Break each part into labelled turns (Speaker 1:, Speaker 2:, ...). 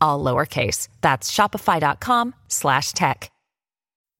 Speaker 1: all lowercase. That's shopify.com slash tech.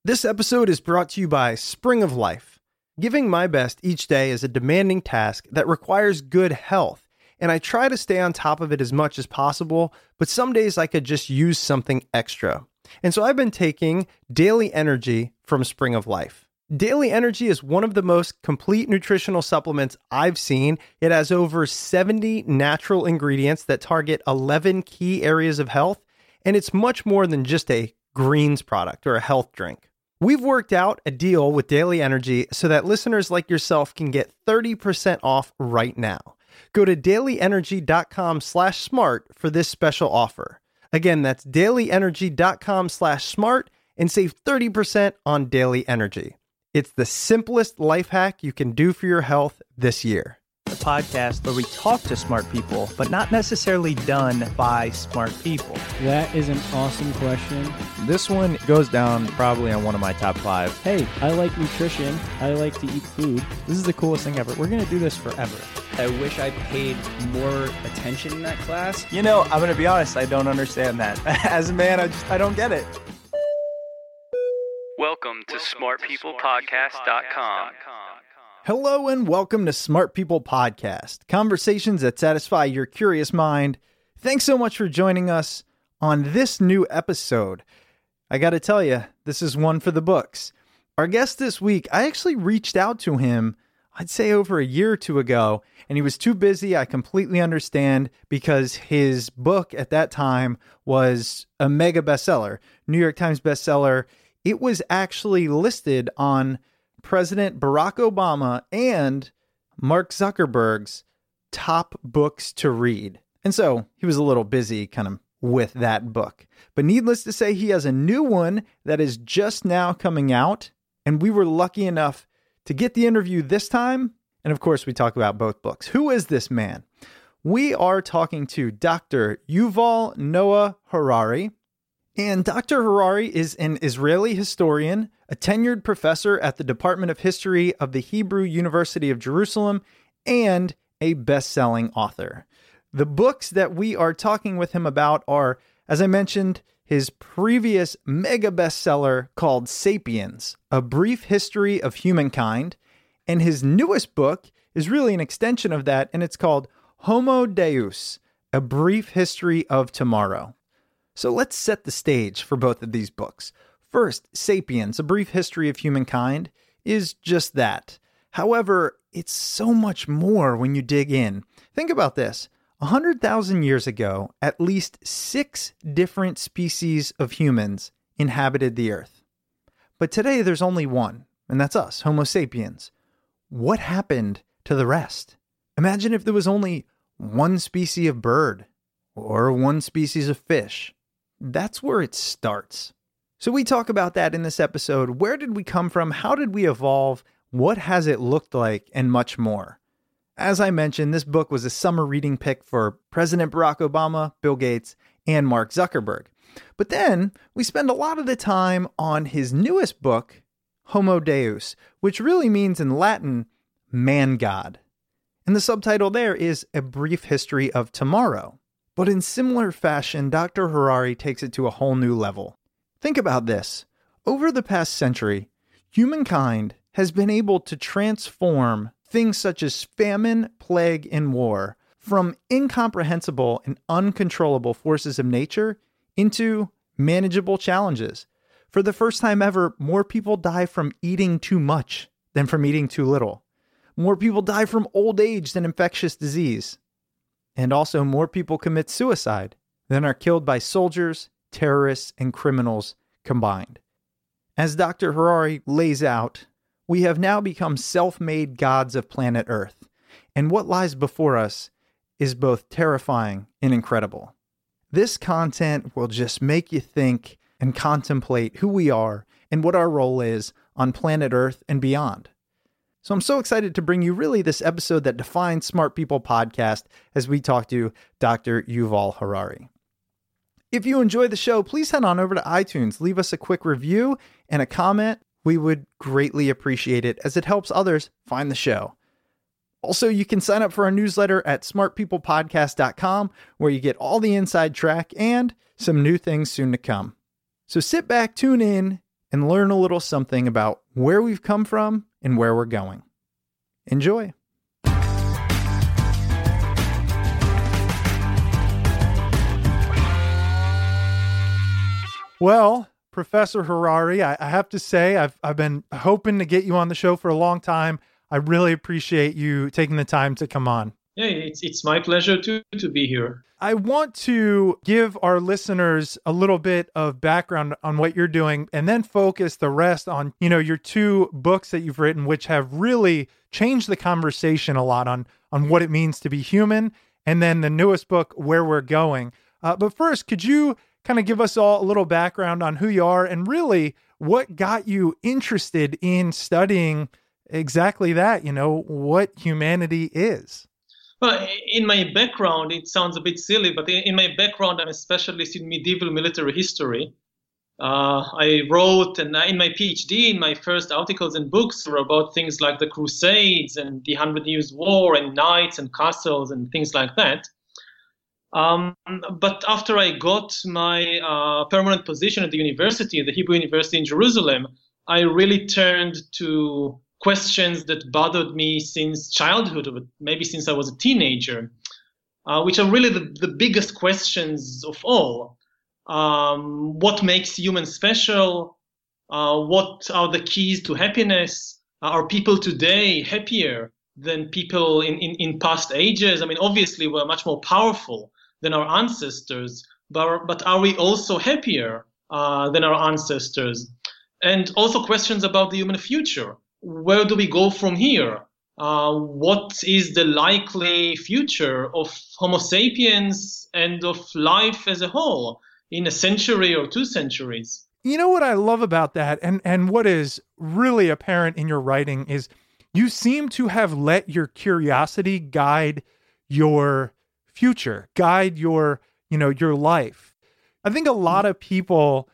Speaker 2: This episode is brought to you by Spring of Life. Giving my best each day is a demanding task that requires good health and I try to stay on top of it as much as possible, but some days I could just use something extra. And so I've been taking Daily Energy from Spring of Life. Daily Energy is one of the most complete nutritional supplements I've seen. It has over 70 natural ingredients that target 11 key areas of health, and it's much more than just a greens product or a health drink. We've worked out a deal with Daily Energy so that listeners like yourself can get 30% off right now. Go to dailyenergy.com slash smart for this special offer. Again, that's dailyenergy.com slash smart and save 30% on daily energy. It's the simplest life hack you can do for your health this year
Speaker 3: the podcast where we talk to smart people, but not necessarily done by smart people?
Speaker 4: That is an awesome question.
Speaker 5: This one goes down probably on one of my top five.
Speaker 4: Hey, I like nutrition. I like to eat food. This is the coolest thing ever. We're going to do this forever.
Speaker 6: I wish I paid more attention in that class.
Speaker 3: You know, I'm going to be honest, I don't understand that. As a man, I just I don't get it.
Speaker 7: Welcome to smartpeoplepodcast.com.
Speaker 2: Hello and welcome to Smart People Podcast, conversations that satisfy your curious mind. Thanks so much for joining us on this new episode. I got to tell you, this is one for the books. Our guest this week, I actually reached out to him, I'd say over a year or two ago, and he was too busy. I completely understand because his book at that time was a mega bestseller, New York Times bestseller. It was actually listed on President Barack Obama and Mark Zuckerberg's top books to read. And so he was a little busy kind of with that book. But needless to say, he has a new one that is just now coming out. And we were lucky enough to get the interview this time. And of course, we talk about both books. Who is this man? We are talking to Dr. Yuval Noah Harari. And Dr. Harari is an Israeli historian, a tenured professor at the Department of History of the Hebrew University of Jerusalem, and a best selling author. The books that we are talking with him about are, as I mentioned, his previous mega bestseller called Sapiens A Brief History of Humankind. And his newest book is really an extension of that, and it's called Homo Deus A Brief History of Tomorrow. So let's set the stage for both of these books. First, Sapiens, A Brief History of Humankind, is just that. However, it's so much more when you dig in. Think about this 100,000 years ago, at least six different species of humans inhabited the earth. But today there's only one, and that's us, Homo sapiens. What happened to the rest? Imagine if there was only one species of bird or one species of fish. That's where it starts. So, we talk about that in this episode. Where did we come from? How did we evolve? What has it looked like? And much more. As I mentioned, this book was a summer reading pick for President Barack Obama, Bill Gates, and Mark Zuckerberg. But then we spend a lot of the time on his newest book, Homo Deus, which really means in Latin, man God. And the subtitle there is A Brief History of Tomorrow. But in similar fashion, Dr. Harari takes it to a whole new level. Think about this. Over the past century, humankind has been able to transform things such as famine, plague, and war from incomprehensible and uncontrollable forces of nature into manageable challenges. For the first time ever, more people die from eating too much than from eating too little. More people die from old age than infectious disease. And also, more people commit suicide than are killed by soldiers, terrorists, and criminals combined. As Dr. Harari lays out, we have now become self made gods of planet Earth, and what lies before us is both terrifying and incredible. This content will just make you think and contemplate who we are and what our role is on planet Earth and beyond. So I'm so excited to bring you really this episode that defines Smart People podcast as we talk to Dr. Yuval Harari. If you enjoy the show, please head on over to iTunes, leave us a quick review and a comment. We would greatly appreciate it as it helps others find the show. Also, you can sign up for our newsletter at smartpeoplepodcast.com where you get all the inside track and some new things soon to come. So sit back, tune in, and learn a little something about where we've come from and where we're going. Enjoy. Well, Professor Harari, I, I, have to say, I've, I've been hoping to get you on the show for a long time. I really appreciate you taking the time to come on.
Speaker 7: Yeah, it's, it's my pleasure to, to be here.
Speaker 2: I want to give our listeners a little bit of background on what you're doing and then focus the rest on, you know, your two books that you've written which have really changed the conversation a lot on on what it means to be human and then the newest book Where We're Going. Uh, but first, could you kind of give us all a little background on who you are and really what got you interested in studying exactly that, you know, what humanity is?
Speaker 7: Well, in my background, it sounds a bit silly, but in my background, I'm a specialist in medieval military history. Uh, I wrote, and in my PhD, in my first articles and books were about things like the Crusades and the Hundred Years' War and knights and castles and things like that. Um, but after I got my uh, permanent position at the university, the Hebrew University in Jerusalem, I really turned to questions that bothered me since childhood, maybe since I was a teenager, uh, which are really the, the biggest questions of all. Um, what makes humans special? Uh, what are the keys to happiness? Are people today happier than people in, in, in past ages? I mean, obviously, we're much more powerful than our ancestors, but, but are we also happier uh, than our ancestors? And also questions about the human future where do we go from here? Uh, what is the likely future of Homo sapiens and of life as a whole in a century or two centuries?
Speaker 2: You know what I love about that, and and what is really apparent in your writing is you seem to have let your curiosity guide your future, guide your you know your life. I think a lot of people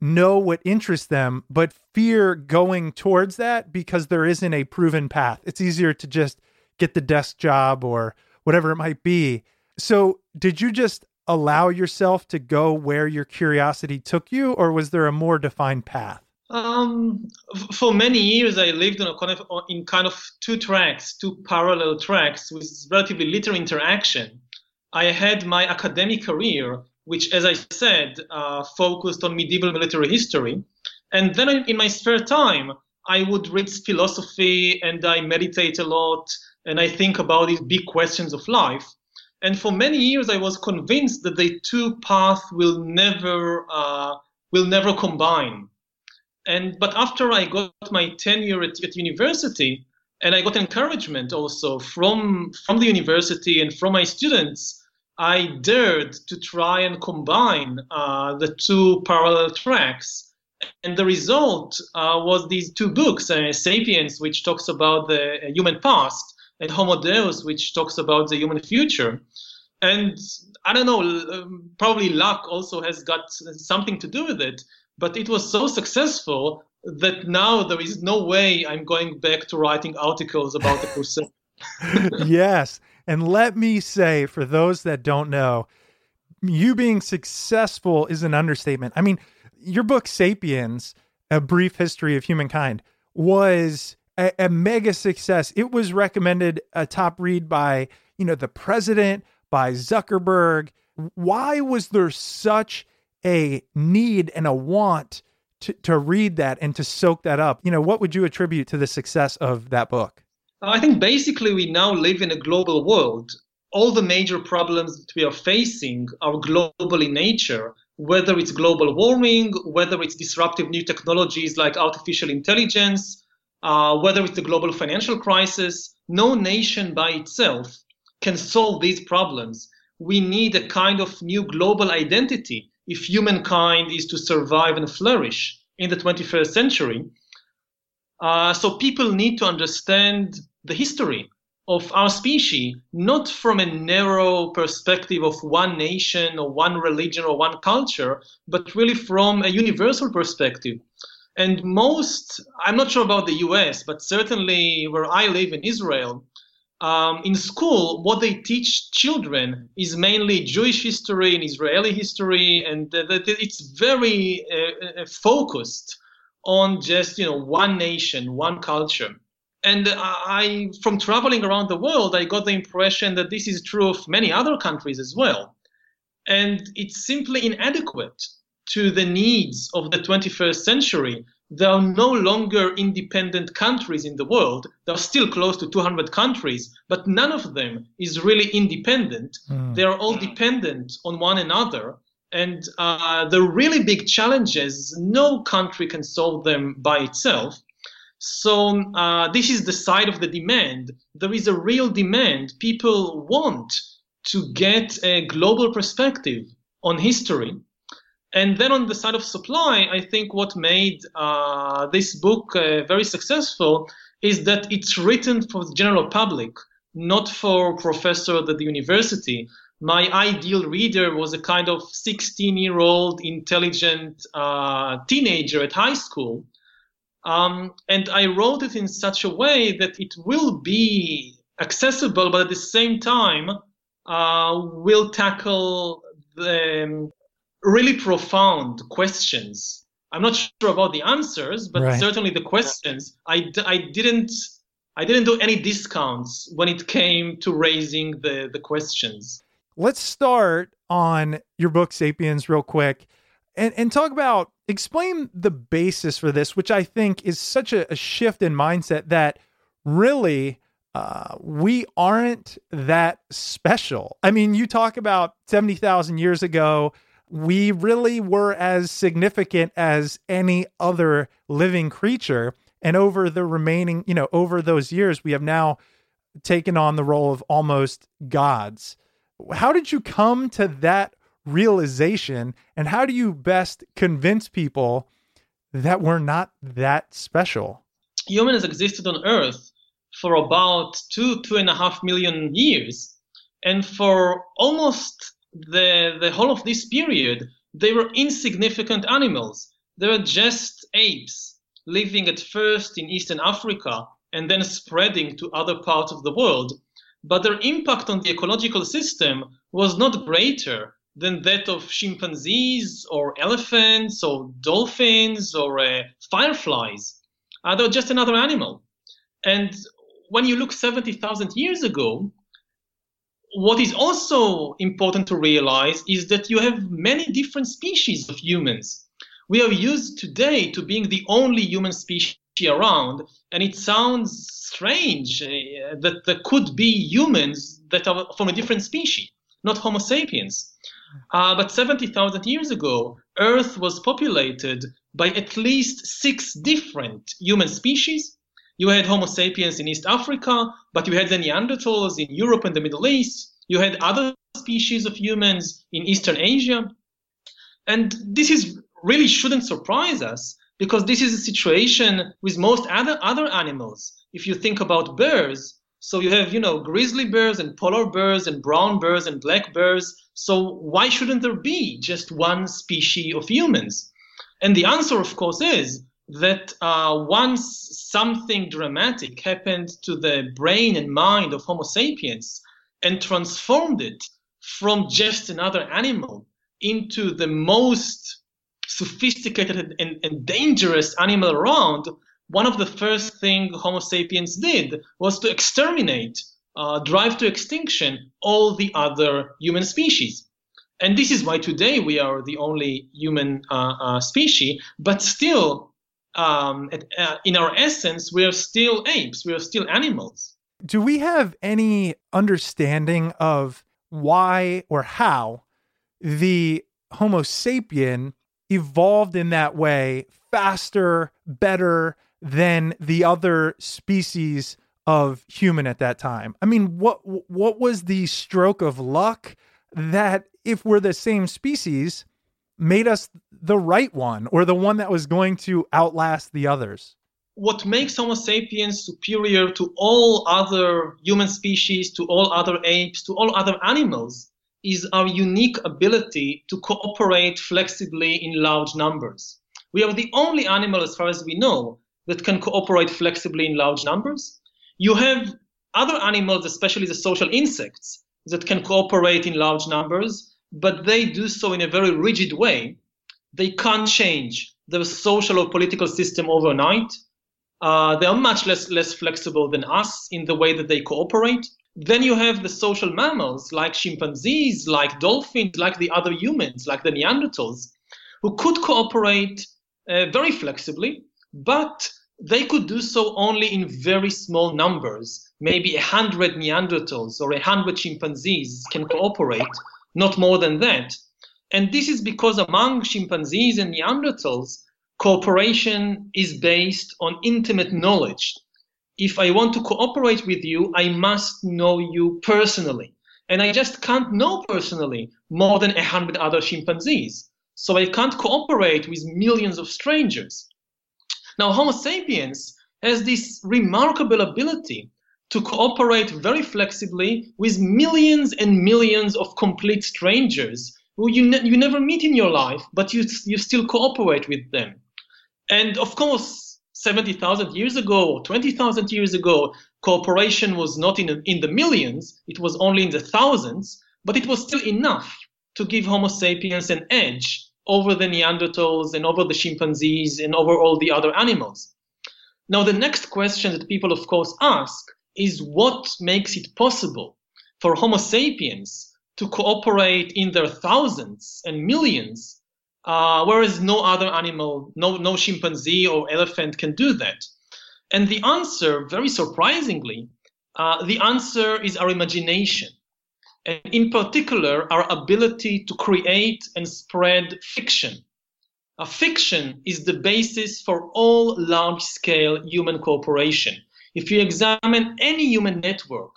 Speaker 2: know what interests them, but fear going towards that because there isn't a proven path. It's easier to just get the desk job or whatever it might be. So, did you just allow yourself to go where your curiosity took you, or was there a more defined path?
Speaker 7: Um, for many years, I lived on kind of, in kind of two tracks, two parallel tracks with relatively little interaction. I had my academic career, which, as I said, uh, focused on medieval military history. And then in my spare time, I would read philosophy and I meditate a lot and I think about these big questions of life. And for many years, I was convinced that the two paths will never uh, will never combine. And but after I got my tenure at, at university, and I got encouragement also from from the university and from my students. I dared to try and combine uh, the two parallel tracks, and the result uh, was these two books: uh, *Sapiens*, which talks about the human past, and *Homo Deus*, which talks about the human future. And I don't know, um, probably luck also has got something to do with it. But it was so successful that now there is no way I'm going back to writing articles about the crusade.
Speaker 2: yes. And let me say, for those that don't know, you being successful is an understatement. I mean, your book, Sapiens, A Brief History of Humankind, was a, a mega success. It was recommended a top read by, you know, the president, by Zuckerberg. Why was there such a need and a want to, to read that and to soak that up. You know, what would you attribute to the success of that book?
Speaker 7: I think basically we now live in a global world. All the major problems that we are facing are global in nature, whether it's global warming, whether it's disruptive new technologies like artificial intelligence, uh, whether it's the global financial crisis. No nation by itself can solve these problems. We need a kind of new global identity if humankind is to survive and flourish in the 21st century. Uh, so people need to understand the history of our species, not from a narrow perspective of one nation or one religion or one culture, but really from a universal perspective. And most, I'm not sure about the US, but certainly where I live in Israel, um, in school, what they teach children is mainly Jewish history and Israeli history, and that it's very uh, uh, focused on just you know one nation, one culture. And I, from traveling around the world, I got the impression that this is true of many other countries as well. And it's simply inadequate to the needs of the 21st century there are no longer independent countries in the world. There are still close to 200 countries, but none of them is really independent. Mm. They are all dependent on one another. And uh, the really big challenges, no country can solve them by itself. So, uh, this is the side of the demand. There is a real demand. People want to get a global perspective on history and then on the side of supply, I think what made uh, this book uh, very successful is that it's written for the general public, not for professors at the university. My ideal reader was a kind of 16 year old intelligent uh, teenager at high school. Um, and I wrote it in such a way that it will be accessible, but at the same time, uh, will tackle the, um, really profound questions. I'm not sure about the answers, but right. certainly the questions. I, I didn't I didn't do any discounts when it came to raising the the questions.
Speaker 2: Let's start on your book Sapiens real quick and and talk about explain the basis for this, which I think is such a, a shift in mindset that really uh, we aren't that special. I mean, you talk about 70,000 years ago, we really were as significant as any other living creature. And over the remaining, you know, over those years, we have now taken on the role of almost gods. How did you come to that realization? And how do you best convince people that we're not that special?
Speaker 7: Humans existed on Earth for about two, two and a half million years. And for almost the, the whole of this period, they were insignificant animals. They were just apes living at first in Eastern Africa and then spreading to other parts of the world. But their impact on the ecological system was not greater than that of chimpanzees or elephants or dolphins or uh, fireflies. Uh, they're just another animal. And when you look 70,000 years ago, what is also important to realize is that you have many different species of humans. We are used today to being the only human species around, and it sounds strange uh, that there could be humans that are from a different species, not Homo sapiens. Uh, but 70,000 years ago, Earth was populated by at least six different human species, You had Homo sapiens in East Africa, but you had the Neanderthals in Europe and the Middle East. You had other species of humans in Eastern Asia. And this is really shouldn't surprise us because this is a situation with most other other animals. If you think about bears, so you have, you know, grizzly bears and polar bears and brown bears and black bears. So why shouldn't there be just one species of humans? And the answer, of course, is that uh, once something dramatic happened to the brain and mind of Homo sapiens and transformed it from just another animal into the most sophisticated and, and dangerous animal around, one of the first things Homo sapiens did was to exterminate, uh, drive to extinction all the other human species. And this is why today we are the only human uh, uh, species, but still, um, at, uh, in our essence, we are still apes, we are still animals.
Speaker 2: Do we have any understanding of why or how the Homo sapien evolved in that way faster, better than the other species of human at that time. I mean, what what was the stroke of luck that if we're the same species made us the right one or the one that was going to outlast the others?
Speaker 7: What makes Homo sapiens superior to all other human species, to all other apes, to all other animals is our unique ability to cooperate flexibly in large numbers. We are the only animal, as far as we know, that can cooperate flexibly in large numbers. You have other animals, especially the social insects, that can cooperate in large numbers, but they do so in a very rigid way. They can't change their social or political system overnight. Uh, they are much less, less flexible than us in the way that they cooperate. Then you have the social mammals like chimpanzees, like dolphins, like the other humans, like the Neanderthals, who could cooperate uh, very flexibly, but they could do so only in very small numbers. Maybe a hundred Neanderthals or a hundred chimpanzees can cooperate, not more than that. And this is because among chimpanzees and Neanderthals, cooperation is based on intimate knowledge. If I want to cooperate with you, I must know you personally. And I just can't know personally more than a hundred other chimpanzees. So I can't cooperate with millions of strangers. Now, Homo sapiens has this remarkable ability to cooperate very flexibly with millions and millions of complete strangers who you, ne- you never meet in your life, but you, you still cooperate with them. And of course, 70,000 years ago or 20,000 years ago, cooperation was not in, in the millions, it was only in the thousands, but it was still enough to give Homo sapiens an edge over the Neanderthals and over the chimpanzees and over all the other animals. Now, the next question that people, of course, ask is what makes it possible for Homo sapiens to cooperate in their thousands and millions, uh, whereas no other animal, no, no chimpanzee or elephant can do that? And the answer, very surprisingly, uh, the answer is our imagination and in particular, our ability to create and spread fiction. A fiction is the basis for all large scale human cooperation. If you examine any human network,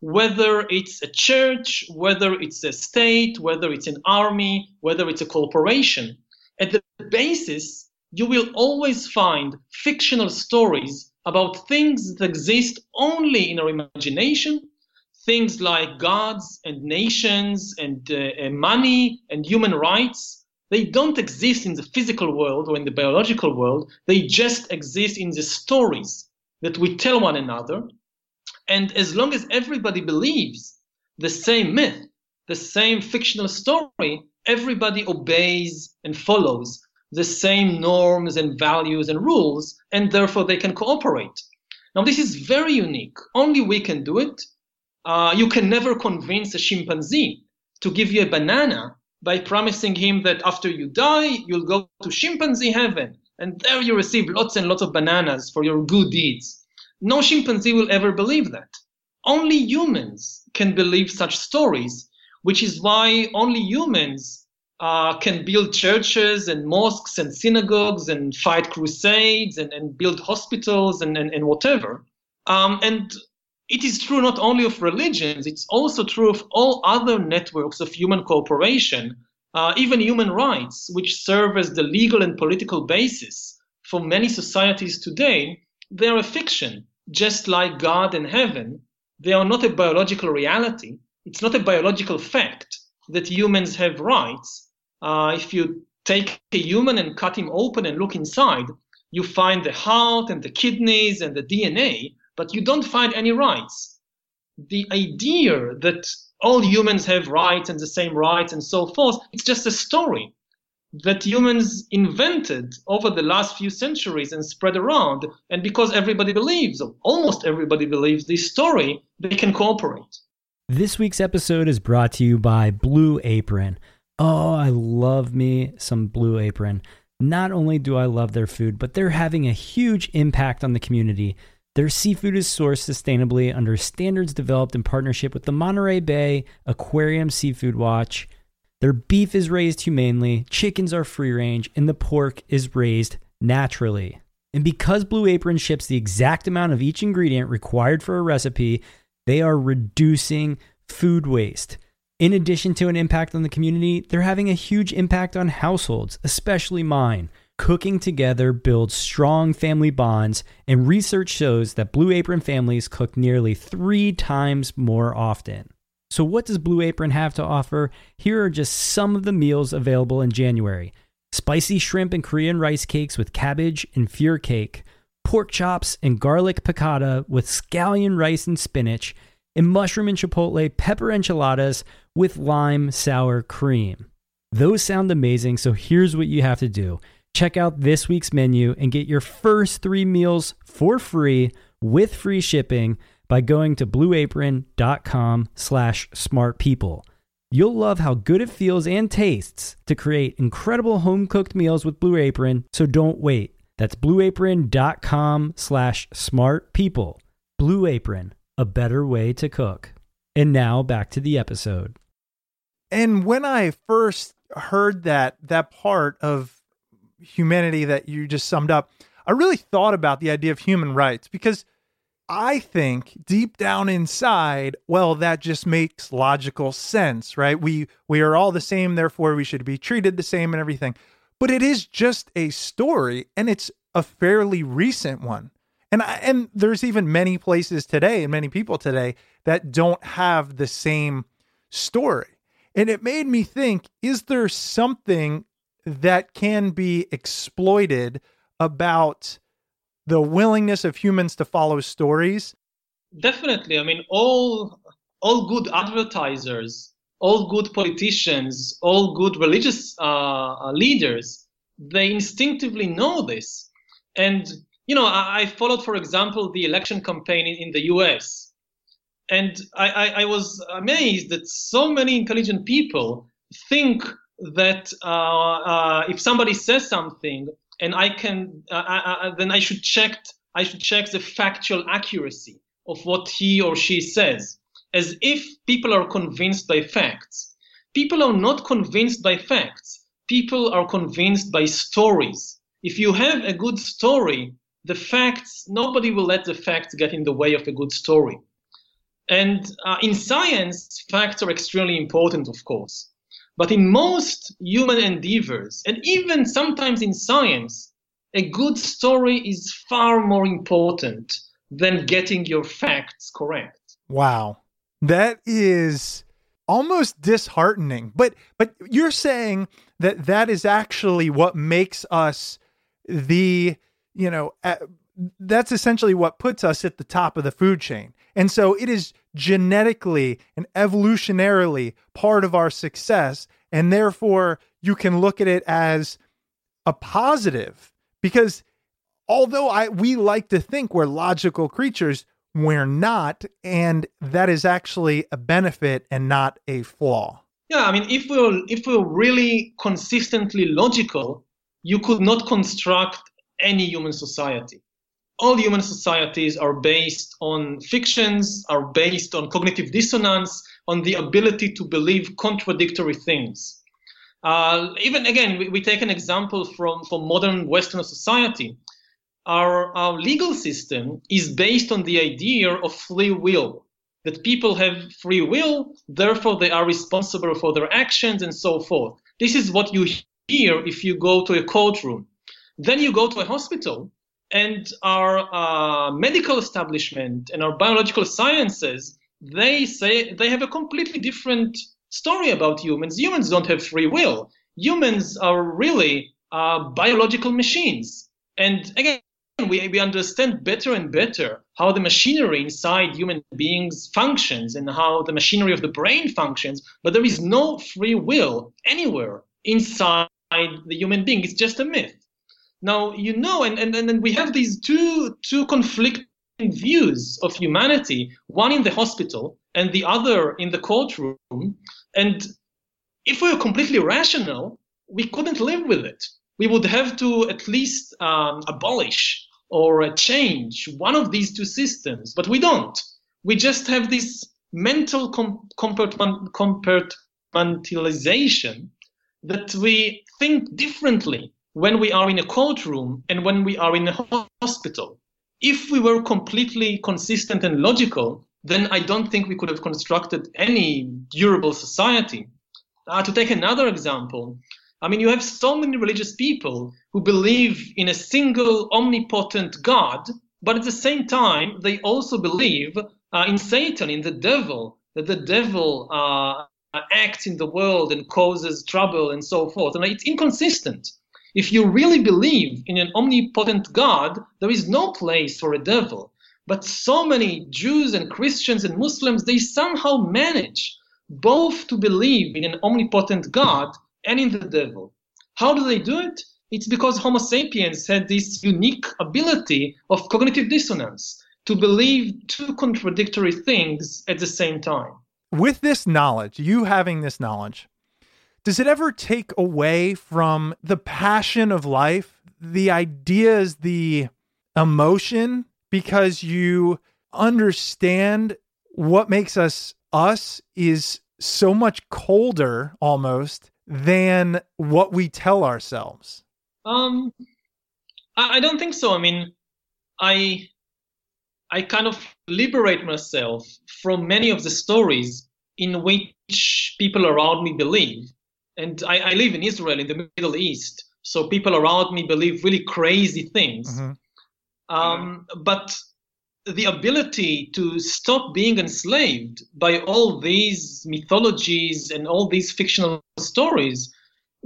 Speaker 7: whether it's a church, whether it's a state, whether it's an army, whether it's a corporation, at the basis, you will always find fictional stories about things that exist only in our imagination things like gods and nations and uh, money and human rights, they don't exist in the physical world or in the biological world. They just exist in the stories that we tell one another. And as long as everybody believes the same myth, the same fictional story, everybody obeys and follows the same norms and values and rules, and therefore they can cooperate. Now, this is very unique. Only we can do it. Uh, you can never convince a chimpanzee to give you a banana by promising him that after you die, you'll go to chimpanzee heaven and there you receive lots and lots of bananas for your good deeds. No chimpanzee will ever believe that. Only humans can believe such stories, which is why only humans uh, can build churches and mosques and synagogues and fight crusades and, and build hospitals and, and, and whatever. Um, and it is true not only of religions, it's also true of all other networks of human cooperation, uh, even human rights, which serve as the legal and political basis for many societies today. They are a fiction, just like God and heaven. They are not a biological reality. It's not a biological fact that humans have rights. Uh, if you take a human and cut him open and look inside, you find the heart and the kidneys and the DNA, but you don't find any rights. The idea that all humans have rights and the same rights and so forth, it's just a story that humans invented over the last few centuries and spread around. And because everybody believes, almost everybody believes this story, they can cooperate.
Speaker 8: This week's episode is brought to you by Blue Apron. Oh, I love me some Blue Apron. Not only do I love their food, but they're having a huge impact on the community. Their seafood is sourced sustainably under standards developed in partnership with the Monterey Bay Aquarium Seafood Watch. Their beef is raised humanely, chickens are free range, and the pork is raised naturally. And because Blue Apron ships the exact amount of each ingredient required for a recipe, they are reducing food waste. In addition to an impact on the community, they're having a huge impact on households, especially mine. Cooking together builds strong family bonds, and research shows that Blue Apron families cook nearly three times more often. So, what does Blue Apron have to offer? Here are just some of the meals available in January spicy shrimp and Korean rice cakes with cabbage and furikake, pork chops and garlic piccata with scallion rice and spinach, and mushroom and chipotle pepper enchiladas with lime sour cream. Those sound amazing, so here's what you have to do check out this week's menu and get your first three meals for free with free shipping by going to blueapron.com slash smartpeople. You'll love how good it feels and tastes to create incredible home-cooked meals with Blue Apron, so don't wait. That's blueapron.com slash smartpeople. Blue Apron, a better way to cook. And now back to the episode.
Speaker 2: And when I first heard that that part of humanity that you just summed up, I really thought about the idea of human rights because I think deep down inside, well, that just makes logical sense, right? We we are all the same, therefore we should be treated the same and everything. But it is just a story, and it's a fairly recent one. And I, and there's even many places today and many people today that don't have the same story. And it made me think: Is there something that can be exploited about the willingness of humans to follow stories?
Speaker 7: Definitely. I mean, all all good advertisers, all good politicians, all good religious uh, leaders, they instinctively know this. And you know, I, I, followed, for example, the election campaign in, in the U.S. And I, I, I was amazed that so many intelligent people think that uh, uh, if somebody says something and I can, uh, I, then I should check. I should check the factual accuracy of what he or she says, as if people are convinced by facts. People are not convinced by facts. People are convinced by stories. If you have a good story, the facts, nobody will let the facts get in the way of a good story. And uh, in science, facts are extremely important, of course. But in most human endeavors, and even sometimes in science, a good story is far more important than getting your facts correct.
Speaker 2: Wow. That is almost disheartening. But but you're saying that that is actually what makes us the, you know, that's essentially what puts us at the top of the food chain. And so it is genetically and evolutionarily part of our success. And therefore, you can look at it as a positive because although I we like to think we're logical creatures, we're not, and that is actually a benefit and not a flaw.
Speaker 7: Yeah, I mean, if we're if we're really consistently logical, you could not construct any human society all human societies are based on fictions, are based on cognitive dissonance, on the ability to believe contradictory things. Uh, even again, we, we, take an example from, from modern Western society. Our, our legal system is based on the idea of free will, that people have free will, therefore they are responsible for their actions and so forth. This is what you hear if you go to a courtroom. Then you go to a hospital, and our uh, medical establishment and our biological sciences, they say they have a completely different story about humans. Humans don't have free will. Humans are really uh, biological machines. And again, we, we understand better and better how the machinery inside human beings functions and how the machinery of the brain functions, but there is no free will anywhere inside the human being. It's just a myth. Now, you know, and, and, and we have these two, two conflicting views of humanity, one in the hospital and the other in the courtroom. And if we were completely rational, we couldn't live with it. We would have to at least um, abolish or change one of these two systems, but we don't. We just have this mental com- compartmentalization that we think differently when we are in a courtroom and when we are in a hospital. If we were completely consistent and logical, then I don't think we could have constructed any durable society. Uh, to take another example, I mean, you have so many religious people who believe in a single omnipotent God, but at the same time, they also believe uh, in Satan, in the devil, that the devil uh, acts in the world and causes trouble and so forth. And it's inconsistent. If you really believe in an omnipotent God, there is no place for a devil. But so many Jews and Christians and Muslims, they somehow manage both to believe in an omnipotent God and in the devil. How do they do it? It's because Homo sapiens had this unique ability of cognitive dissonance to believe two contradictory things at the same time.
Speaker 2: With this knowledge, you having this knowledge, does it ever take away from the passion of life, the ideas, the emotion, because you understand what makes us us is so much colder almost than what we tell ourselves?
Speaker 7: Um, I, don't think so. I mean, I I kind of liberate myself from many of the stories in which people around me believe. And I, I live in Israel, in the Middle East, so people around me believe really crazy things. Mm-hmm. Um, but the ability to stop being enslaved by all these mythologies and all these fictional stories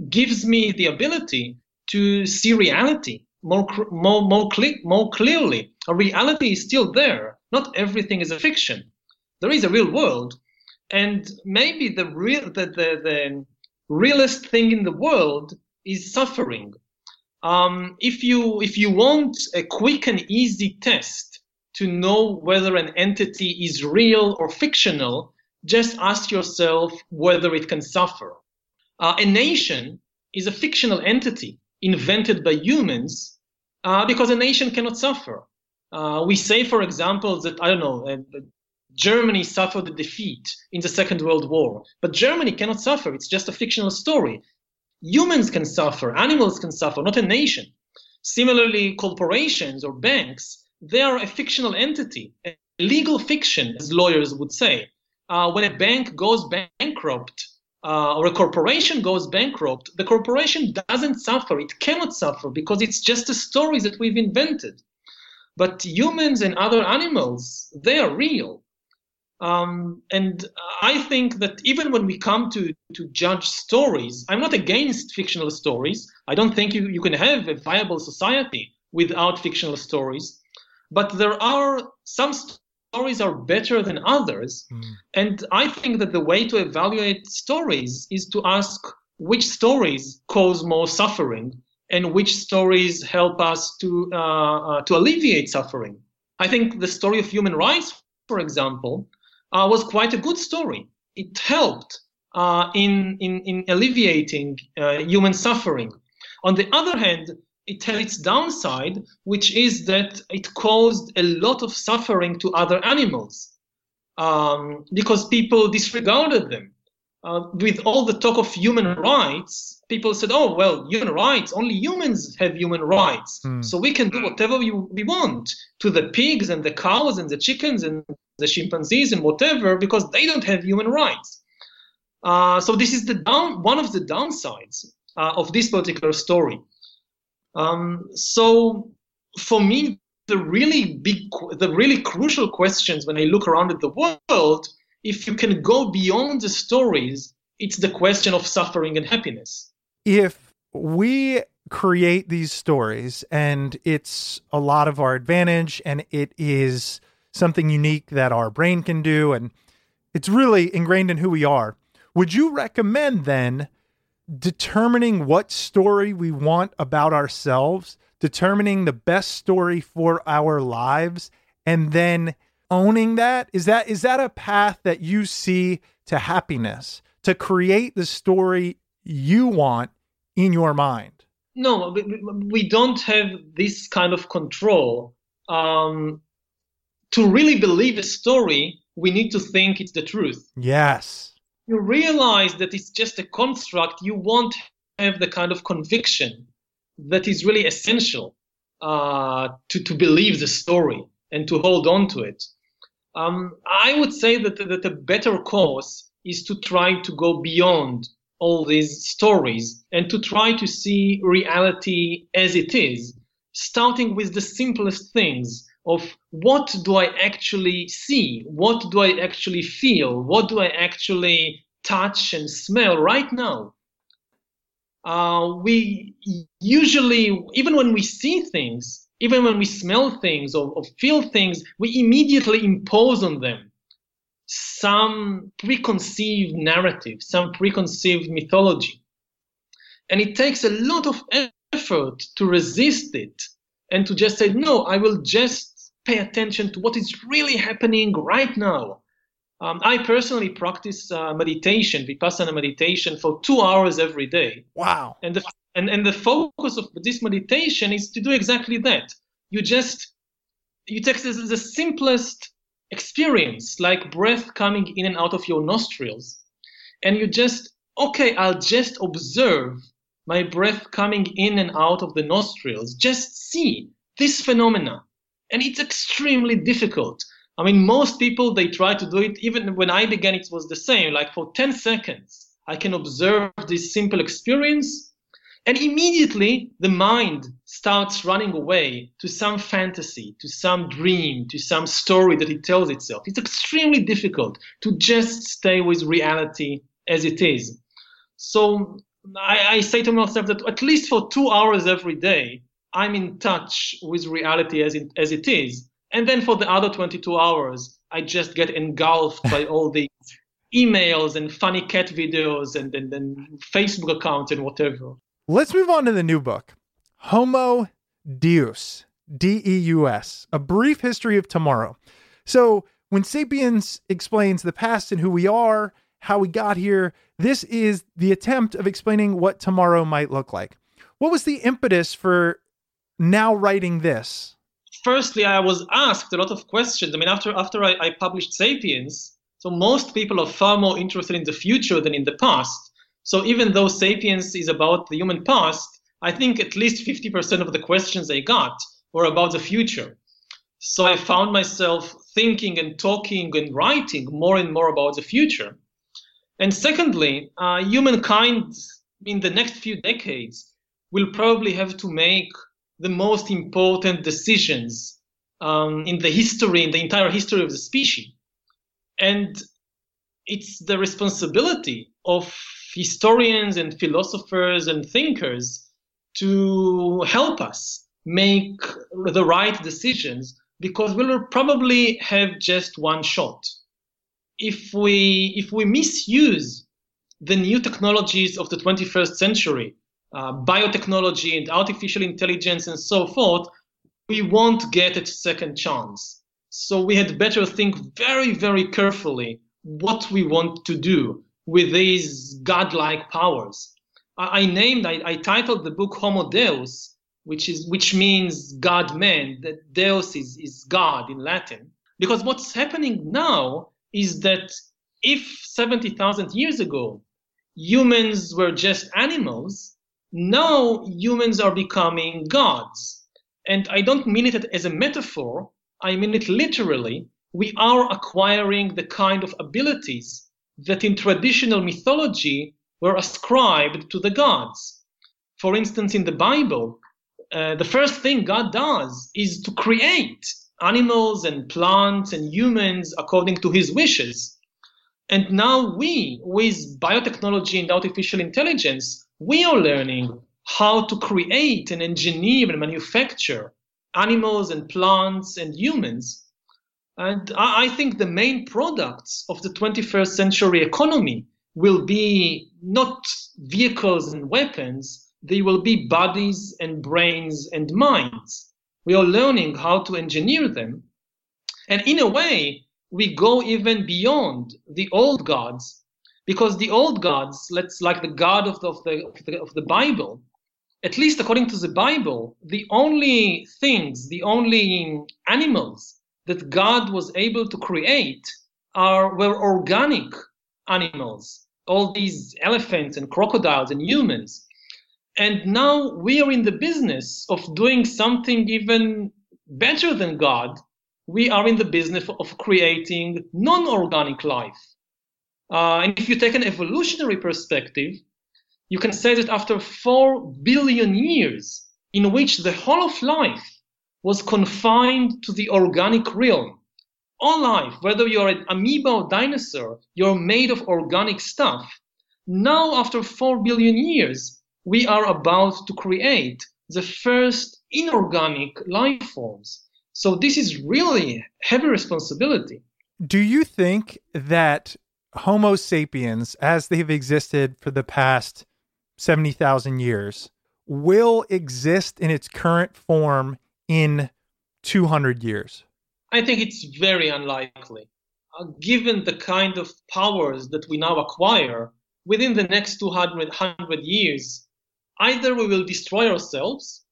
Speaker 7: gives me the ability to see reality more more more, more clearly. A reality is still there. Not everything is a fiction. There is a real world, and maybe the real the, the, the realest thing in the world is suffering. Um, if you if you want a quick and easy test to know whether an entity is real or fictional, just ask yourself whether it can suffer. Uh, a nation is a fictional entity invented by humans uh, because a nation cannot suffer. Uh, we say, for example, that, I don't know, uh, Germany suffered a defeat in the Second World War, but Germany cannot suffer. It's just a fictional story. Humans can suffer, animals can suffer, not a nation. Similarly, corporations or banks they are a fictional entity, a legal fiction, as lawyers would say. Uh, when a bank goes bankrupt uh, or a corporation goes bankrupt, the corporation doesn't suffer. It cannot suffer because it's just a story that we've invented. But humans and other animals, they are real. Um, and I think that even when we come to, to judge stories, I'm not against fictional stories. I don't think you, you can have a viable society without fictional stories but there are some stories are better than others mm. and i think that the way to evaluate stories is to ask which stories cause more suffering and which stories help us to uh, uh, to alleviate suffering i think the story of human rights for example uh, was quite a good story it helped uh, in, in in alleviating uh, human suffering on the other hand it had its downside, which is that it caused a lot of suffering to other animals um, because people disregarded them. uh, with all the talk of human rights, people said, oh, well, human rights, only humans have human rights.
Speaker 2: Hmm.
Speaker 7: So we can do whatever we, we want to the pigs and the cows and the chickens and the chimpanzees and whatever because they don't have human rights. Uh, so this is the down, one of the downsides uh, of this particular story. Um, so for me, the really big, the really crucial questions when I look around at the world, if you can go beyond the stories, it's the question of suffering and happiness.
Speaker 2: If we create these stories and it's a lot of our advantage and it is something unique that our brain can do and it's really ingrained in who we are, would you recommend then determining what story we want about ourselves, determining the best story for our lives, and then owning that? Is that is that a path that you see to happiness? To create the story you want in your mind?
Speaker 7: No, we, don't have this kind of control. Um, to really believe a story, we need to think it's the truth.
Speaker 2: Yes.
Speaker 7: You realize that it's just a construct, you won't have the kind of conviction that is really essential uh, to, to believe the story and to hold on to it. Um, I would say that, that a better course is to try to go beyond all these stories and to try to see reality as it is, starting with the simplest things of what do I actually see? What do I actually feel? What do I actually touch and smell right now? Uh, we usually, even when we see things, even when we smell things or, or feel things, we immediately impose on them some preconceived narrative, some preconceived mythology. And it takes a lot of effort to resist it and to just say, no, I will just pay attention to what is really happening right now. Um, I personally practice uh, meditation, vipassana meditation, for two hours every day.
Speaker 2: Wow.
Speaker 7: And the, and, and the focus of this meditation is to do exactly that. You just, you take this, as the simplest experience, like breath coming in and out of your nostrils, and you just, okay, I'll just observe my breath coming in and out of the nostrils. Just see this phenomena. And it's extremely difficult. I mean, most people, they try to do it. Even when I began, it was the same. Like for 10 seconds, I can observe this simple experience. And immediately the mind starts running away to some fantasy, to some dream, to some story that it tells itself. It's extremely difficult to just stay with reality as it is. So I, I say to myself that at least for two hours every day, I'm in touch with reality as it, as it is. And then for the other 22 hours, I just get engulfed by all the emails and funny cat videos and, and, and Facebook accounts and whatever.
Speaker 2: Let's move on to the new book Homo Deus, D E U S, A Brief History of Tomorrow. So, when Sapiens explains the past and who we are, how we got here, this is the attempt of explaining what tomorrow might look like. What was the impetus for now writing this?
Speaker 7: Firstly, I was asked a lot of questions. I mean, after after I, I published *Sapiens*, so most people are far more interested in the future than in the past. So even though *Sapiens* is about the human past, I think at least 50% of the questions I got were about the future. So I found myself thinking and talking and writing more and more about the future. And secondly, uh, humankind in the next few decades will probably have to make the most important decisions um, in the history, in the entire history of the species. And it's the responsibility of historians and philosophers and thinkers to help us make the right decisions because we'll probably have just one shot. If we if we misuse the new technologies of the 21st century uh, biotechnology and artificial intelligence and so forth, we won't get a second chance. So we had better think very, very carefully what we want to do with these godlike powers. I, I named, I, I, titled the book Homo Deus, which is which means God man. That Deus is, is God in Latin. Because what's happening now is that if 70,000 years ago humans were just animals, now humans are becoming gods. And I don't mean it as a metaphor, I mean it literally. We are acquiring the kind of abilities that in traditional mythology were ascribed to the gods. For instance, in the Bible, uh, the first thing God does is to create animals and plants and humans according to his wishes. And now we, with biotechnology and artificial intelligence, we are learning how to create and engineer and manufacture animals and plants and humans. And I think the main products of the 21st century economy will be not vehicles and weapons, they will be bodies and brains and minds. We are learning how to engineer them. And in a way, we go even beyond the old gods, because the old gods, let's like the God of the, of the, of the, of the Bible, at least according to the Bible, the only things, the only animals that God was able to create are were organic animals. All these elephants and crocodiles and humans. And now we are in the business of doing something even better than God. We are in the business of creating non organic life. Uh, and if you take an evolutionary perspective, you can say that after 4 billion years, in which the whole of life was confined to the organic realm, all life, whether you're an amoeba or dinosaur, you're made of organic stuff. Now, after 4 billion years, we are about to create the first inorganic life forms. So this is really heavy responsibility.
Speaker 2: Do you think that Homo sapiens, as they've existed for the past 70,000 years, will exist in its current form in 200 years?
Speaker 7: I think it's very unlikely. Uh, given the kind of powers that we now acquire, within the next 200 years, either we will destroy ourselves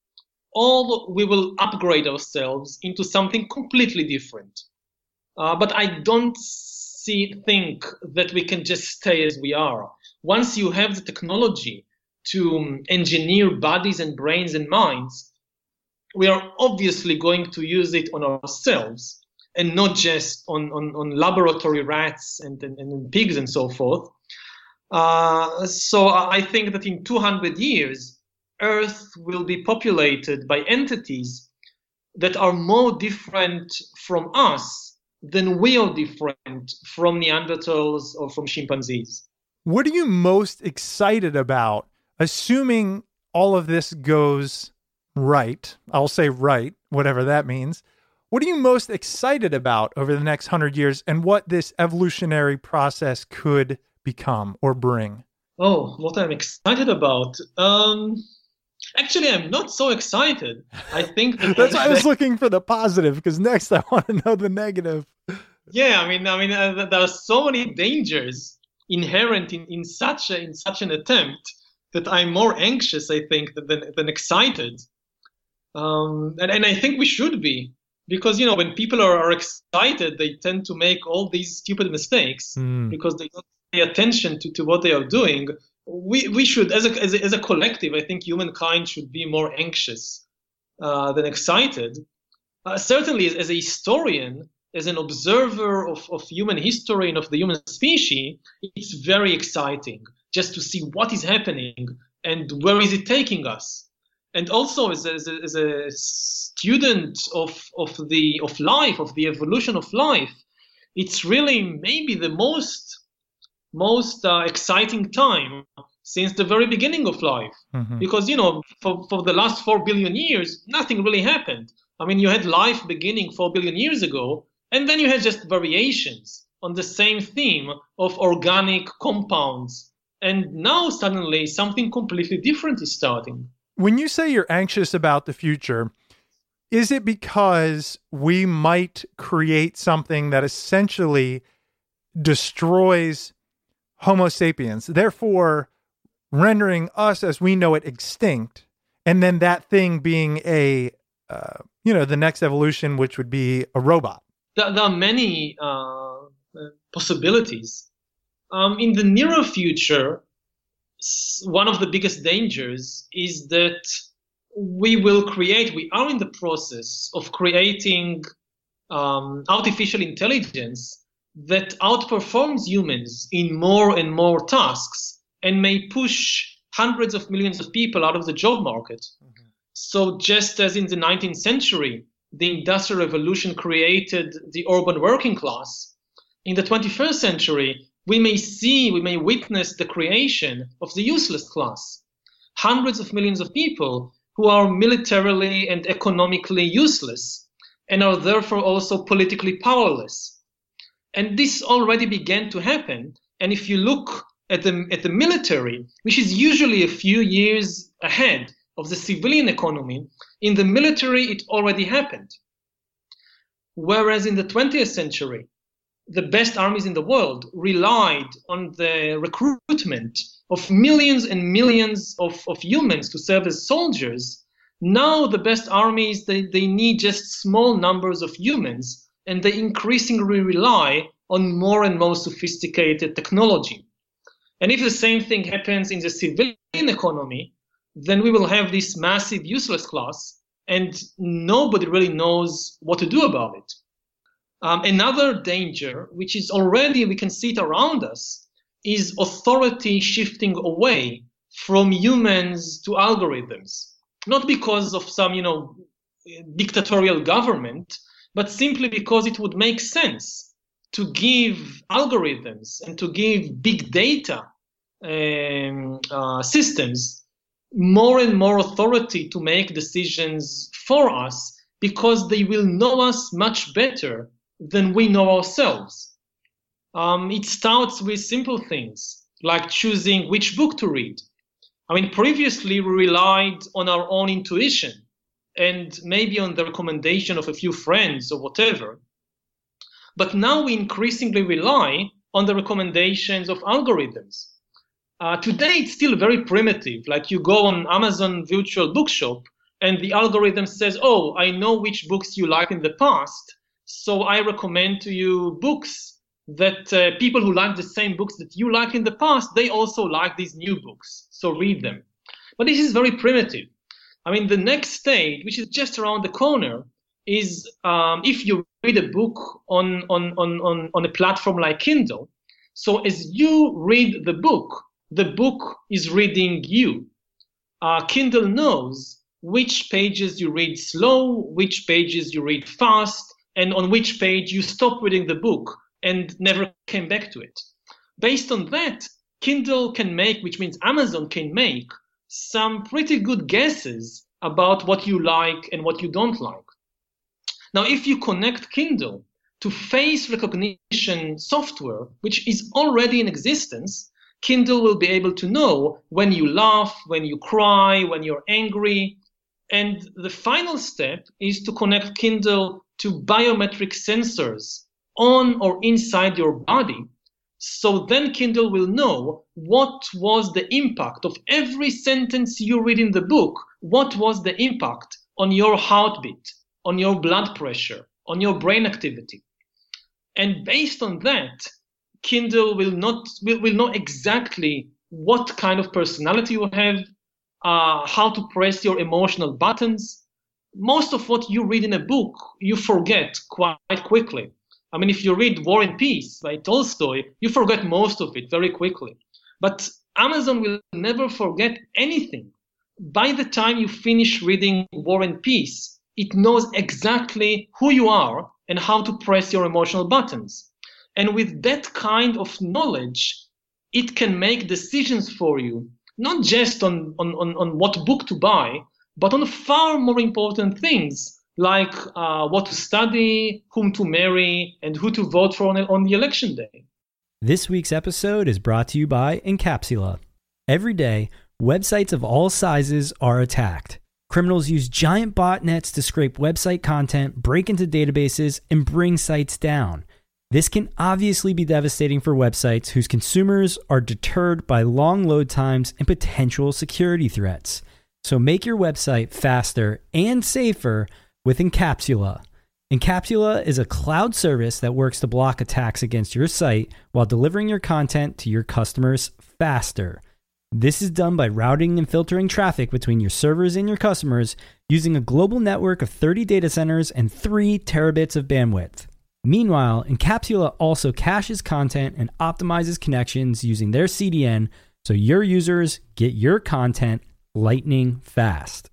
Speaker 7: or we will upgrade ourselves into something completely different. Uh, but I don't see think that we can just stay as we are. Once you have the technology to um, engineer bodies and brains and minds, we are obviously going to use it on ourselves and not just on, on, on laboratory rats and, and, and pigs and so forth. Uh, so I think that in 200 years, Earth will be populated by entities that are more different from us than we are different from Neanderthals or from chimpanzees.
Speaker 2: What are you most excited about, assuming all of this goes right? I'll say right, whatever that means. What are you most excited about over the next hundred years and what this evolutionary process could become or bring?
Speaker 7: Oh, what I'm excited about. Um, actually, I'm not so excited. I think
Speaker 2: that that's why I was looking for the positive because next I want to know the negative.
Speaker 7: Yeah, I mean, I mean, uh, there are so many dangers inherent in, in such a, in such an attempt that I'm more anxious, I think, than than excited. Um, and, and I think we should be because you know when people are, are excited, they tend to make all these stupid mistakes mm. because they don't pay attention to, to what they are doing, we, we should, as a, as a, as a collective, I think humankind should be more anxious uh, than excited. Uh, certainly, as, as, a historian, as an observer of, of human history and of the human species, it's very exciting just to see what is happening and where is it taking us. And also, as a, as a, as a student of, of, the, of life, of the evolution of life, it's really maybe the most most uh, exciting time since the very beginning of life. Mm-hmm. Because, you know, for, for the last 4 billion years, nothing really happened. I mean, you had life beginning 4 billion years ago, and then you had just variations on the same theme of organic compounds. And now suddenly something completely different is starting.
Speaker 2: When you say you're anxious about the future, is it because we might create something that essentially destroys Homo sapiens, therefore rendering us as we know it extinct, and then that thing being a, uh, you know, the next evolution, which would be a robot.
Speaker 7: There, are many uh, possibilities. Um, in the nearer future, one of the biggest dangers is that we will create, we are in the process of creating um, artificial intelligence that outperforms humans in more and more tasks and may push hundreds of millions of people out of the job market. Mm-hmm. So, just as in the 19th century, the Industrial Revolution created the urban working class, in the 21st century, we may see, we may witness the creation of the useless class. Hundreds of millions of people who are militarily and economically useless and are therefore also politically powerless. And this already began to happen. And if you look at the, at the military, which is usually a few years ahead of the civilian economy, in the military it already happened. Whereas in the 20th century, the best armies in the world relied on the recruitment of millions and millions of, of humans to serve as soldiers now the best armies, they, they need just small numbers of humans, and they increasingly rely on more and more sophisticated technology. And if the same thing happens in the civilian economy, then we will have this massive useless class, and nobody really knows what to do about it. Um, another danger, which is already, we can see it around us, is authority shifting away from humans to algorithms not because of some, you know, dictatorial government, but simply because it would make sense to give algorithms and to give big data um, uh, systems more and more authority to make decisions for us because they will know us much better than we know ourselves. Um, it starts with simple things like choosing which book to read I mean, previously we relied on our own intuition and maybe on the recommendation of a few friends or whatever. But now we increasingly rely on the recommendations of algorithms. Uh, today it's still very primitive. Like you go on Amazon Virtual Bookshop and the algorithm says, "Oh, I know which books you like in the past, so I recommend to you books that uh, people who like the same books that you like in the past, they also like these new books. So read them. But this is very primitive. I mean, the next stage, which is just around the corner, is um, if you read a book on, on, on, on, on a platform like Kindle. So as you read the book, the book is reading you. Uh, Kindle knows which pages you read slow, which pages you read fast, and on which page you stop reading the book and never came back to it. Based on that, Kindle can make, which means Amazon can make, some pretty good guesses about what you like and what you don't like. Now, if you connect Kindle to face recognition software, which is already in existence, Kindle will be able to know when you laugh, when you cry, when you're angry. And the final step is to connect Kindle to biometric sensors on or inside your body. So then Kindle will know what was the impact of every sentence you read in the book. What was the impact on your heartbeat, on your blood pressure, on your brain activity? And based on that, Kindle will not will, will know exactly what kind of personality you have, uh, how to press your emotional buttons. Most of what you read in a book, you forget quite quickly. I mean, if you read War and Peace by Tolstoy, you forget most of it very quickly. But Amazon will never forget anything. By the time you finish reading War and Peace, it knows exactly who you are and how to press your emotional buttons. And with that kind of knowledge, it can make decisions for you, not just on, on, on, on what book to buy, but on far more important things like uh, what to study, whom to marry, and who to vote for on, on the election day.
Speaker 8: This week's episode is brought to you by Incapsula. Every day, websites of all sizes are attacked. Criminals use giant botnets to scrape website content, break into databases, and bring sites down. This can obviously be devastating for websites whose consumers are deterred by long load times and potential security threats. So make your website faster and safer with Incapsula. Incapsula is a cloud service that works to block attacks against your site while delivering your content to your customers faster. This is done by routing and filtering traffic between your servers and your customers using a global network of 30 data centers and 3 terabits of bandwidth. Meanwhile, Incapsula also caches content and optimizes connections using their CDN so your users get your content lightning fast.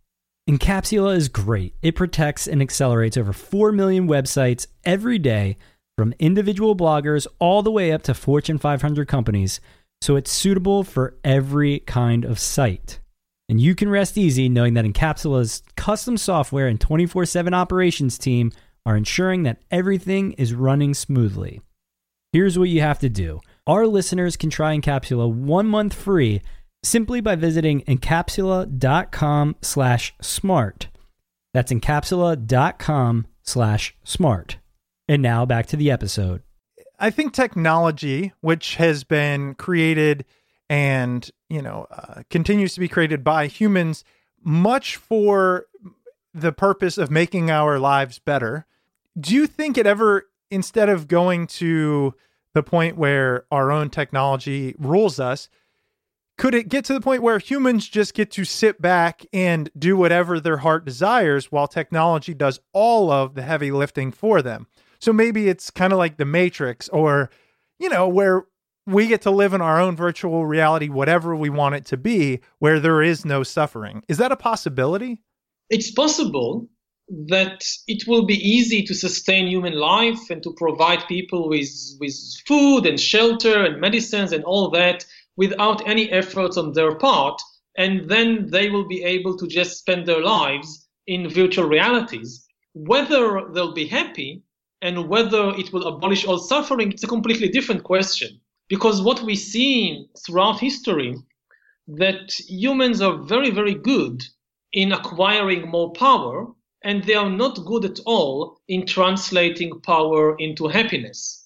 Speaker 8: Incapsula is great. It protects and accelerates over 4 million websites every day from individual bloggers all the way up to Fortune 500 companies, so it's suitable for every kind of site. And you can rest easy knowing that Incapsula's custom software and 24 7 operations team are ensuring that everything is running smoothly. Here's what you have to do our listeners can try Incapsula one month free simply by visiting incapsula.com slash smart. That's incapsula.com slash smart. And now back to the episode.
Speaker 2: I think technology, which has been created and you know uh, continues to be created by humans, much for the purpose of making our lives better. Do you think it ever, instead of going to the point where our own technology rules us, could it get to the point where humans just get to sit back and do whatever their heart desires while technology does all of the heavy lifting for them? So maybe it's kind of like the Matrix or, you know, where we get to live in our own virtual reality, whatever we want it to be, where there is no suffering. Is that a possibility?
Speaker 7: It's possible that it will be easy to sustain human life and to provide people with, with food and shelter and medicines and all that without any efforts on their part. And then they will be able to just spend their lives in virtual realities. Whether they'll be happy and whether it will abolish all suffering, it's a completely different question. Because what we see throughout history, that humans are very, very good in acquiring more power, and they are not good at all in translating power into happiness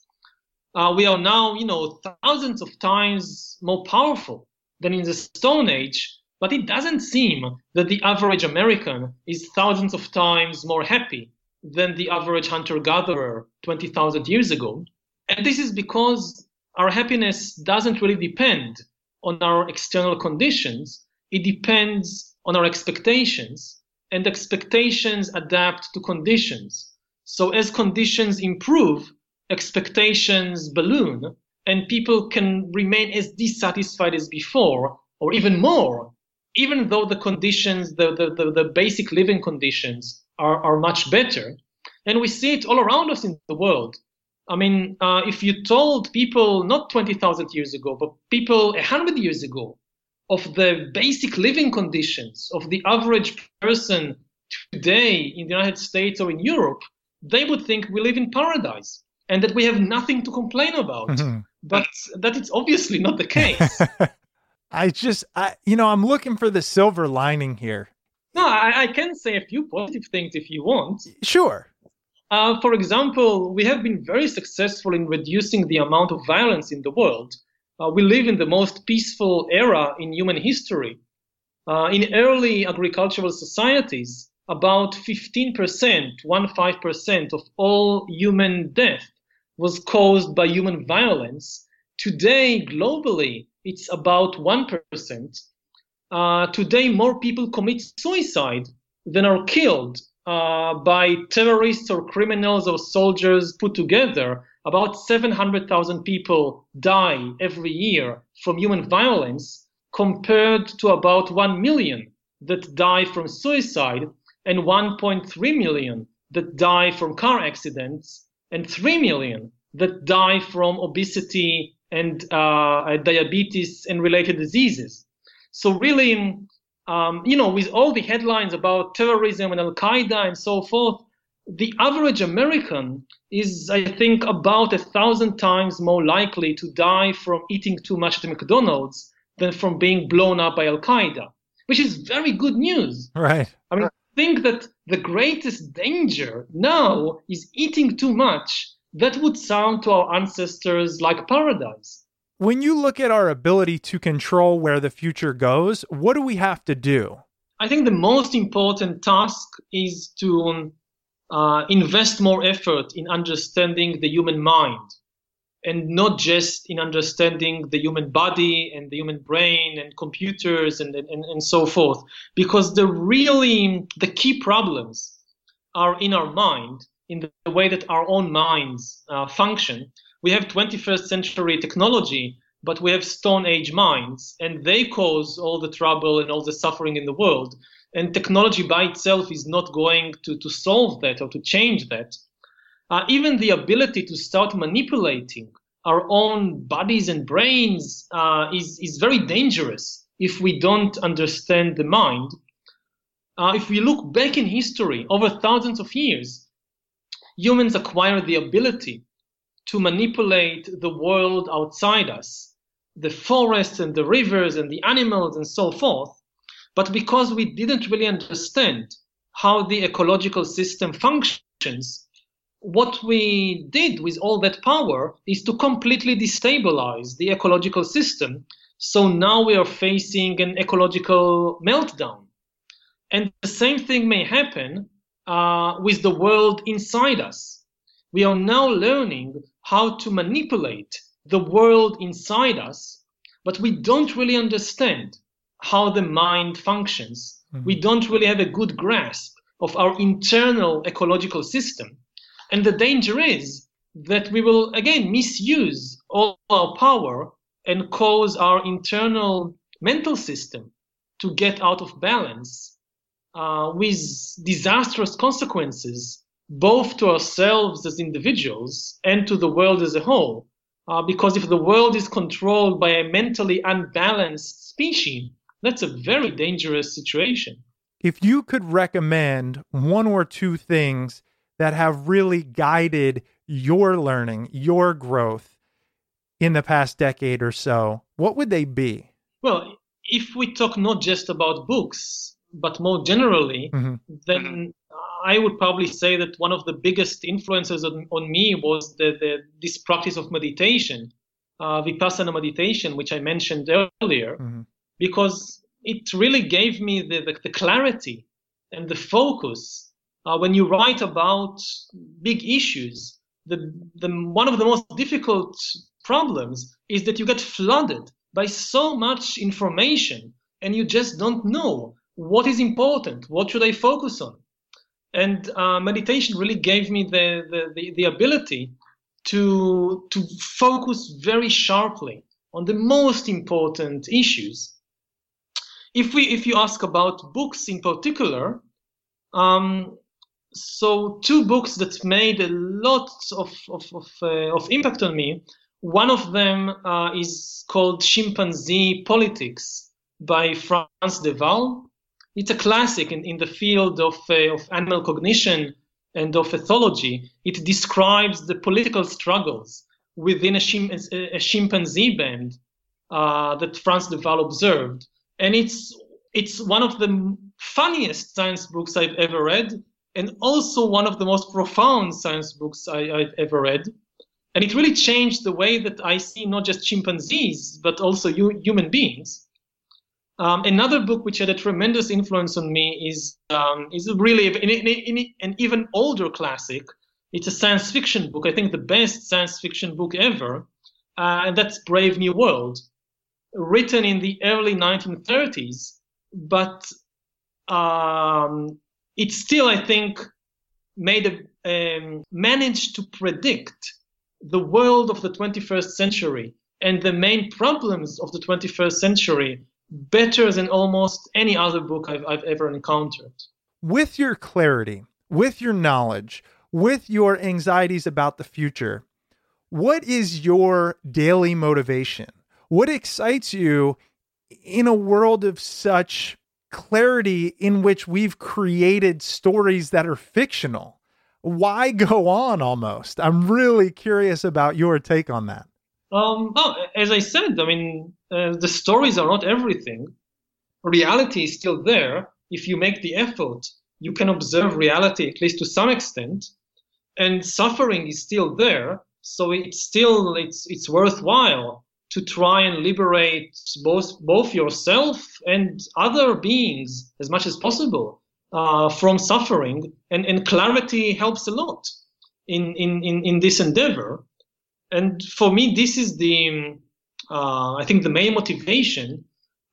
Speaker 7: uh, we are now, you know, thousands of times more powerful than in the Stone Age, but it doesn't seem that the average American is thousands of times more happy than the average hunter gatherer 20,000 years ago. And this is because our happiness doesn't really depend on our external conditions, it depends on our expectations, and expectations adapt to conditions. So as conditions improve, expectations balloon and people can remain as dissatisfied as before or even more even though the conditions the, the, the, the, basic living conditions are, are much better. And we see it all around us in the world. I mean uh, if you told people not 20000 years ago but people 100 years ago of the basic living conditions of the average person today in the united states or in europe they would think we live in paradise and that we have nothing to complain about. Mm-hmm. But that it's obviously not the case.
Speaker 2: I just, I, you know, I'm looking for the silver lining here.
Speaker 7: No, I, I can say a few positive things if you want.
Speaker 2: Sure.
Speaker 7: Uh, for example, we have been very successful in reducing the amount of violence in the world. Uh, we live in the most peaceful era in human history. Uh, in early agricultural societies, about 15%, 1-5% of all human death was caused by human violence. Today, globally, it's about 1%. Uh, today, more people commit suicide than are killed uh, by terrorists or criminals or soldiers put together. About 700,000 people die every year from human violence, compared to about 1 million that die from suicide and 1.3 million that die from car accidents and 3 million that die from obesity and uh, diabetes and related diseases. So really, um, you know, with all the headlines about terrorism and Al Qaeda and so forth, the average American is, I think, about a thousand times more likely to die from eating too much at McDonald's than from being blown up by Al Qaeda, which is very good news.
Speaker 2: Right.
Speaker 7: I mean, think that the greatest danger now is eating too much that would sound to our ancestors like paradise.
Speaker 2: When you look at our ability to control where the future goes, what do we have to do?
Speaker 7: I think the most important task is to uh, invest more effort in understanding the human mind and not just in understanding the human body and the human brain and computers and, and, and so forth. Because the really, the key problems are in our mind, in the way that our own minds uh, function. We have 21st century technology, but we have Stone Age minds, and they cause all the trouble and all the suffering in the world. And technology by itself is not going to, to solve that or to change that. Uh, even the ability to start manipulating our own bodies and brains uh, is, is very dangerous if we don't understand the mind. Uh, if we look back in history over thousands of years, humans acquired the ability to manipulate the world outside us, the forests and the rivers and the animals and so forth. But because we didn't really understand how the ecological system functions, what we did with all that power is to completely destabilize the ecological system. So now we are facing an ecological meltdown. And the same thing may happen uh, with the world inside us. We are now learning how to manipulate the world inside us, but we don't really understand how the mind functions. Mm-hmm. We don't really have a good grasp of our internal ecological system. And the danger is that we will again misuse all our power and cause our internal mental system to get out of balance uh, with disastrous consequences, both to ourselves as individuals and to the world as a whole. Uh, because if the world is controlled by a mentally unbalanced species, that's a very dangerous situation.
Speaker 2: If you could recommend one or two things that have really guided your learning, your growth in the past decade or so, what would they be?
Speaker 7: Well, if we talk not just about books, but more generally, mm-hmm. then I would probably say that one of the biggest influences on, on me was the, the, this practice of meditation, uh, vipassana meditation, which I mentioned earlier, mm-hmm. because it really gave me the, the, the clarity and the focus uh, when you write about big issues, the, the, one of the most difficult problems is that you get flooded by so much information and you just don't know what is important, what should I focus on. And uh, meditation really gave me the, the, the, the ability to, to focus very sharply on the most important issues. If we if you ask about books in particular, um, so two books that made a lot of of of, uh, of impact on me. One of them uh, is called Chimpanzee Politics by Frans de Waal. It's a classic in, in the field of, uh, of animal cognition and of ethology. It describes the political struggles within a, chim- a chimpanzee band uh, that Frans de Waal observed. And it's, it's one of the funniest science books I've ever read and also one of the most profound science books I, have ever read. And it really changed the way that I see not just chimpanzees, but also you, human beings. Um, another book which had a tremendous influence on me is, um, is really in, an even older classic. It's a science fiction book, I think the best science fiction book ever, uh, and that's Brave New World, written in the early 1930s, but um, it still, I think, made a, um, managed to predict the world of the 21st century and the main problems of the 21st century better than almost any other book I've, I've ever encountered.
Speaker 2: With your clarity, with your knowledge, with your anxieties about the future, what is your daily motivation? What excites you in a world of such clarity in which we've created stories that are fictional. Why go on almost? I'm really curious about your take on that.
Speaker 7: Um, oh, as I said, I mean, uh, the stories are not everything. Reality is still there. If you make the effort, you can observe reality, at least to some extent. And suffering is still there. So it's still, it's, it's worthwhile to try and liberate both both yourself and other beings as much as possible uh, from suffering, and, and clarity helps a lot in, in, in, in this endeavor. And for me, this is the, uh, I think, the main motivation.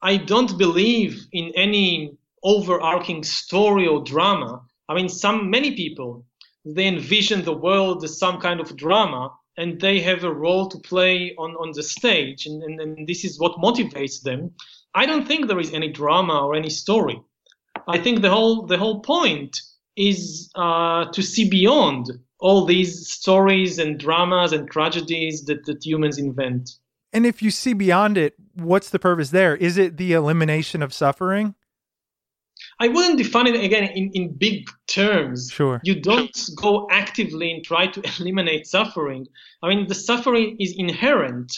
Speaker 7: I don't believe in any overarching story or drama. I mean, some many people they envision the world as some kind of drama, and they have a role to play on, on the stage, and, and, and this is what motivates them. I don't think there is any drama or any story. I think the whole the whole point is uh, to see beyond all these stories and dramas and tragedies that, that humans invent.
Speaker 2: And if you see beyond it, what's the purpose there? Is it the elimination of suffering?
Speaker 7: I wouldn't define it again in, in big terms.
Speaker 2: Sure.
Speaker 7: You don't go actively and try to eliminate suffering. I mean, the suffering is inherent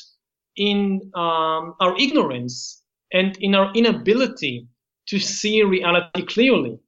Speaker 7: in um, our ignorance and in our inability to see reality clearly.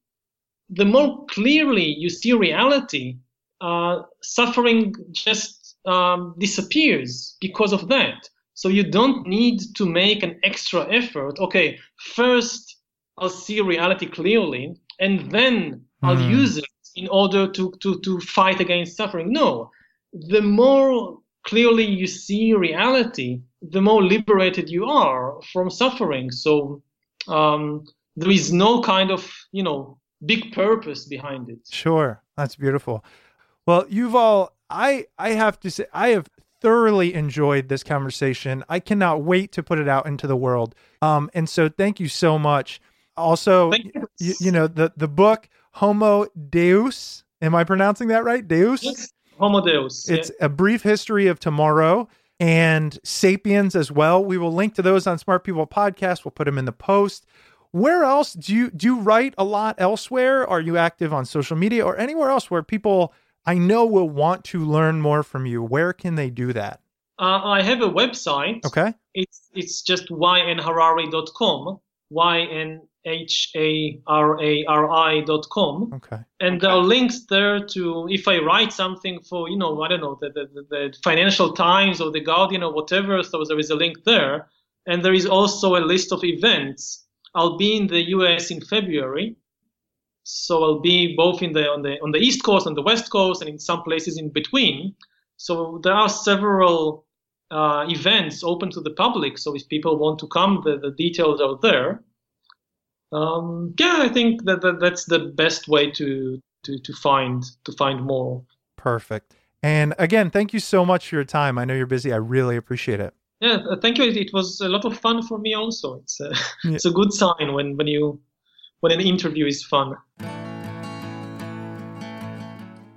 Speaker 7: The more clearly you see reality, uh, suffering just um, disappears because of that. So you don't need to make an extra effort. Okay, first I'll see reality clearly, and then I'll
Speaker 2: Mm.
Speaker 7: use it in order to, to, to fight against suffering. No, the more clearly you see reality, the more liberated you are from suffering. So um, there is no kind of, you know, big purpose behind it.
Speaker 2: Sure. That's beautiful. Well, Yuval, I I have to say I have thoroughly enjoyed this conversation. I cannot wait to put it out into the world. Um and so thank you so much. Also,
Speaker 7: you.
Speaker 2: you, know, the the book Homo Deus, am I pronouncing that right? Deus?
Speaker 7: Yes, Homo Deus. yeah.
Speaker 2: It's a brief history of tomorrow and Sapiens as well. We will link to those on Smart People Podcast. We'll put them in the post. Where else do you do you write a lot elsewhere? Are you active on social media or anywhere else where people I know will want to learn more from you? Where can they do that?
Speaker 7: Uh, I have a website.
Speaker 2: Okay.
Speaker 7: It's it's just ynharari.com, y n h a r a r com.
Speaker 2: Okay.
Speaker 7: and there are links there to if I write something for you know I don't know the the, the, the Financial Times or the Guardian or whatever. So there is a link there, and there is also a list of events. I'll be in the U.S. in February, so I'll be both in the on the on the East Coast and the West Coast, and in some places in between. So there are several uh, events open to the public. So if people want to come, the, the details are there. Um, yeah, I think that, that that's the best way to, to to find to find more.
Speaker 2: Perfect. And again, thank you so much for your time. I know you're busy. I really appreciate it.
Speaker 7: Yeah, uh, thank you. It, it was a lot of fun for me also. It's a,
Speaker 2: Yeah.
Speaker 7: it's a good sign when, when you when an interview is fun.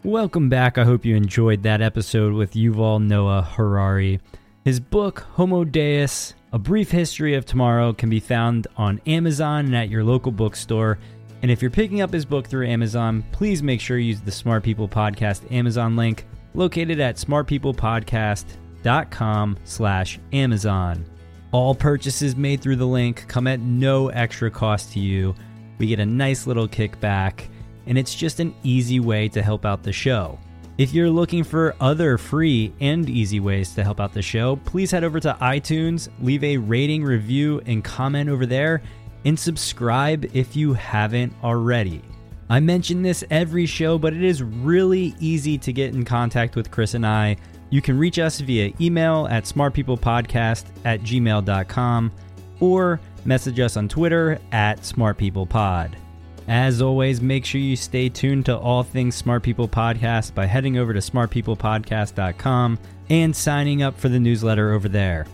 Speaker 8: Welcome back. I hope you enjoyed that episode with Yuval Noah Harari. His book, Homo Deus A Brief History of Tomorrow, can be found on Amazon and at your local bookstore. And if you're picking up his book through Amazon, please make sure you use the Smart People Podcast Amazon link located at smartpeoplepodcast.com slash Amazon. All purchases made through the link come at no extra cost to you. We get a nice little kickback, and it's just an easy way to help out the show. If you're looking for other free and easy ways to help out the show, please head over to iTunes, leave a rating, review, and comment over there, and subscribe if you haven't already. I mention this every show, but it is really easy to get in contact with Chris and I. You can reach us via email at smartpeoplepodcast at gmail.com or message us on Twitter at smartpeoplepod. As always, make sure you stay tuned to all things Smart People Podcast by heading over to smartpeoplepodcast.com and signing up for the newsletter over there.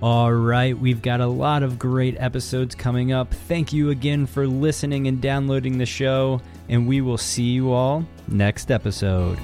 Speaker 8: All right, we've got a lot of great episodes coming up. Thank you again for listening and downloading the show, and we will see you all next episode.